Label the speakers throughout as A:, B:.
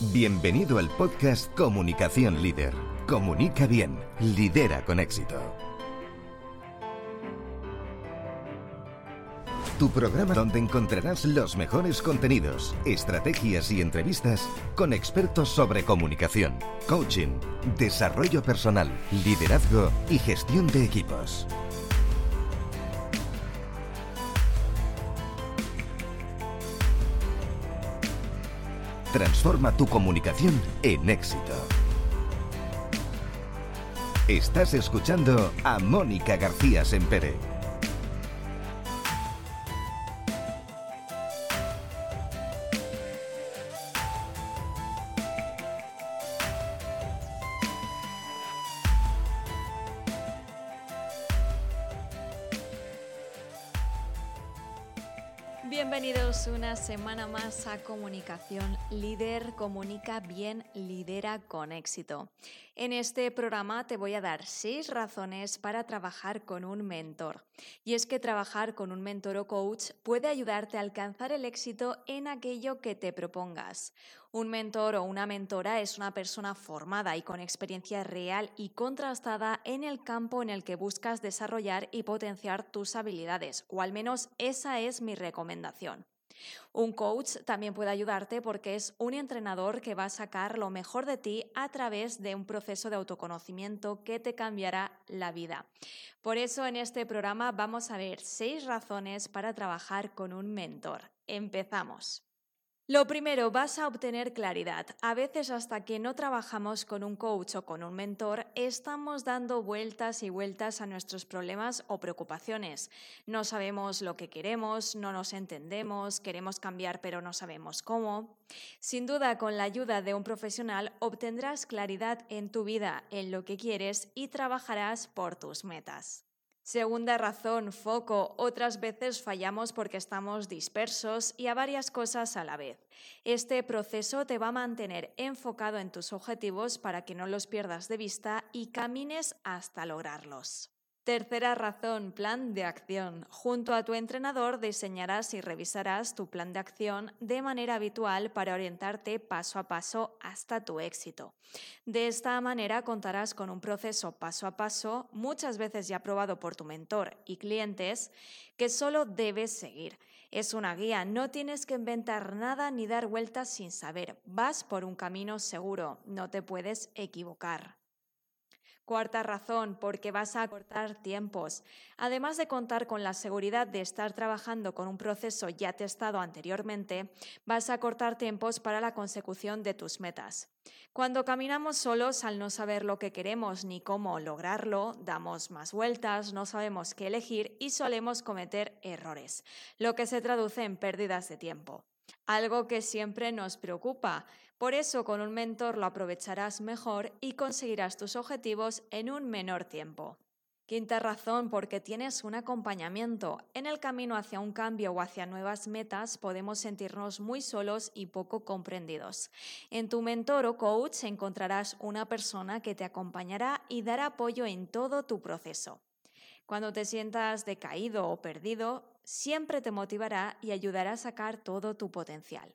A: Bienvenido al podcast Comunicación Líder. Comunica bien, lidera con éxito. Tu programa donde encontrarás los mejores contenidos, estrategias y entrevistas con expertos sobre comunicación, coaching, desarrollo personal, liderazgo y gestión de equipos. Transforma tu comunicación en éxito. Estás escuchando a Mónica García Sempere.
B: Bienvenidos una semana más a Comunicación Líder, comunica bien, lidera con éxito. En este programa te voy a dar seis razones para trabajar con un mentor. Y es que trabajar con un mentor o coach puede ayudarte a alcanzar el éxito en aquello que te propongas. Un mentor o una mentora es una persona formada y con experiencia real y contrastada en el campo en el que buscas desarrollar y potenciar tus habilidades, o al menos esa es mi recomendación. Un coach también puede ayudarte porque es un entrenador que va a sacar lo mejor de ti a través de un proceso de autoconocimiento que te cambiará la vida. Por eso en este programa vamos a ver seis razones para trabajar con un mentor. Empezamos. Lo primero, vas a obtener claridad. A veces hasta que no trabajamos con un coach o con un mentor, estamos dando vueltas y vueltas a nuestros problemas o preocupaciones. No sabemos lo que queremos, no nos entendemos, queremos cambiar pero no sabemos cómo. Sin duda, con la ayuda de un profesional obtendrás claridad en tu vida, en lo que quieres y trabajarás por tus metas. Segunda razón, foco. Otras veces fallamos porque estamos dispersos y a varias cosas a la vez. Este proceso te va a mantener enfocado en tus objetivos para que no los pierdas de vista y camines hasta lograrlos. Tercera razón, plan de acción. Junto a tu entrenador diseñarás y revisarás tu plan de acción de manera habitual para orientarte paso a paso hasta tu éxito. De esta manera contarás con un proceso paso a paso, muchas veces ya probado por tu mentor y clientes, que solo debes seguir. Es una guía, no tienes que inventar nada ni dar vueltas sin saber. Vas por un camino seguro, no te puedes equivocar. Cuarta razón, porque vas a cortar tiempos. Además de contar con la seguridad de estar trabajando con un proceso ya testado anteriormente, vas a cortar tiempos para la consecución de tus metas. Cuando caminamos solos al no saber lo que queremos ni cómo lograrlo, damos más vueltas, no sabemos qué elegir y solemos cometer errores, lo que se traduce en pérdidas de tiempo. Algo que siempre nos preocupa, por eso con un mentor lo aprovecharás mejor y conseguirás tus objetivos en un menor tiempo. Quinta razón, porque tienes un acompañamiento. En el camino hacia un cambio o hacia nuevas metas podemos sentirnos muy solos y poco comprendidos. En tu mentor o coach encontrarás una persona que te acompañará y dará apoyo en todo tu proceso. Cuando te sientas decaído o perdido, siempre te motivará y ayudará a sacar todo tu potencial.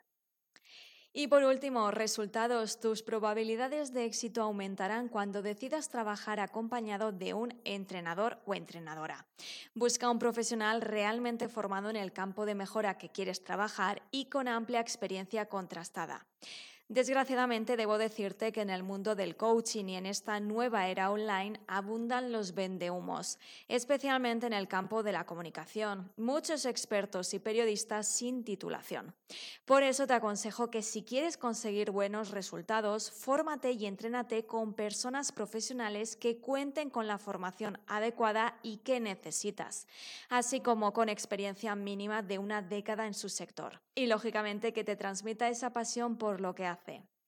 B: Y por último, resultados. Tus probabilidades de éxito aumentarán cuando decidas trabajar acompañado de un entrenador o entrenadora. Busca un profesional realmente formado en el campo de mejora que quieres trabajar y con amplia experiencia contrastada. Desgraciadamente debo decirte que en el mundo del coaching y en esta nueva era online abundan los vendehumos, especialmente en el campo de la comunicación, muchos expertos y periodistas sin titulación. Por eso te aconsejo que si quieres conseguir buenos resultados, fórmate y entrénate con personas profesionales que cuenten con la formación adecuada y que necesitas, así como con experiencia mínima de una década en su sector. Y lógicamente que te transmita esa pasión por lo que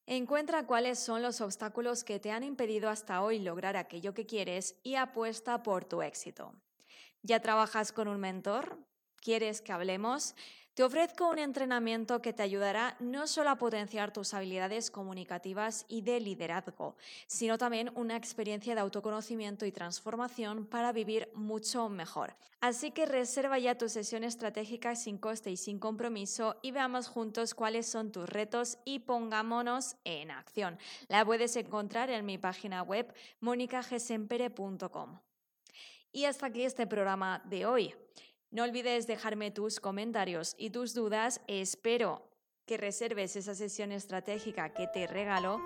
B: Encuentra cuáles son los obstáculos que te han impedido hasta hoy lograr aquello que quieres y apuesta por tu éxito. ¿Ya trabajas con un mentor? ¿Quieres que hablemos? Te ofrezco un entrenamiento que te ayudará no solo a potenciar tus habilidades comunicativas y de liderazgo, sino también una experiencia de autoconocimiento y transformación para vivir mucho mejor. Así que reserva ya tu sesión estratégica sin coste y sin compromiso y veamos juntos cuáles son tus retos y pongámonos en acción. La puedes encontrar en mi página web monicagesempere.com. Y hasta aquí este programa de hoy. No olvides dejarme tus comentarios y tus dudas. Espero que reserves esa sesión estratégica que te regalo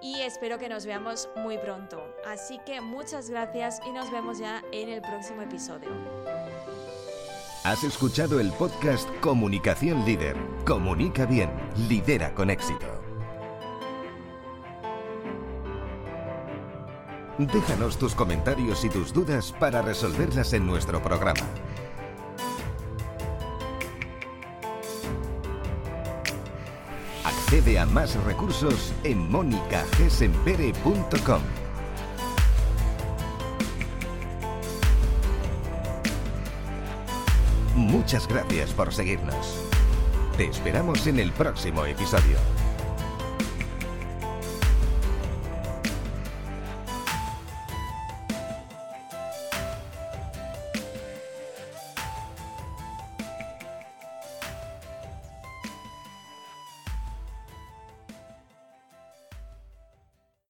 B: y espero que nos veamos muy pronto. Así que muchas gracias y nos vemos ya en el próximo episodio.
A: Has escuchado el podcast Comunicación Líder. Comunica bien, lidera con éxito. Déjanos tus comentarios y tus dudas para resolverlas en nuestro programa. Accede a más recursos en monicagesempere.com. Muchas gracias por seguirnos. Te esperamos en el próximo episodio.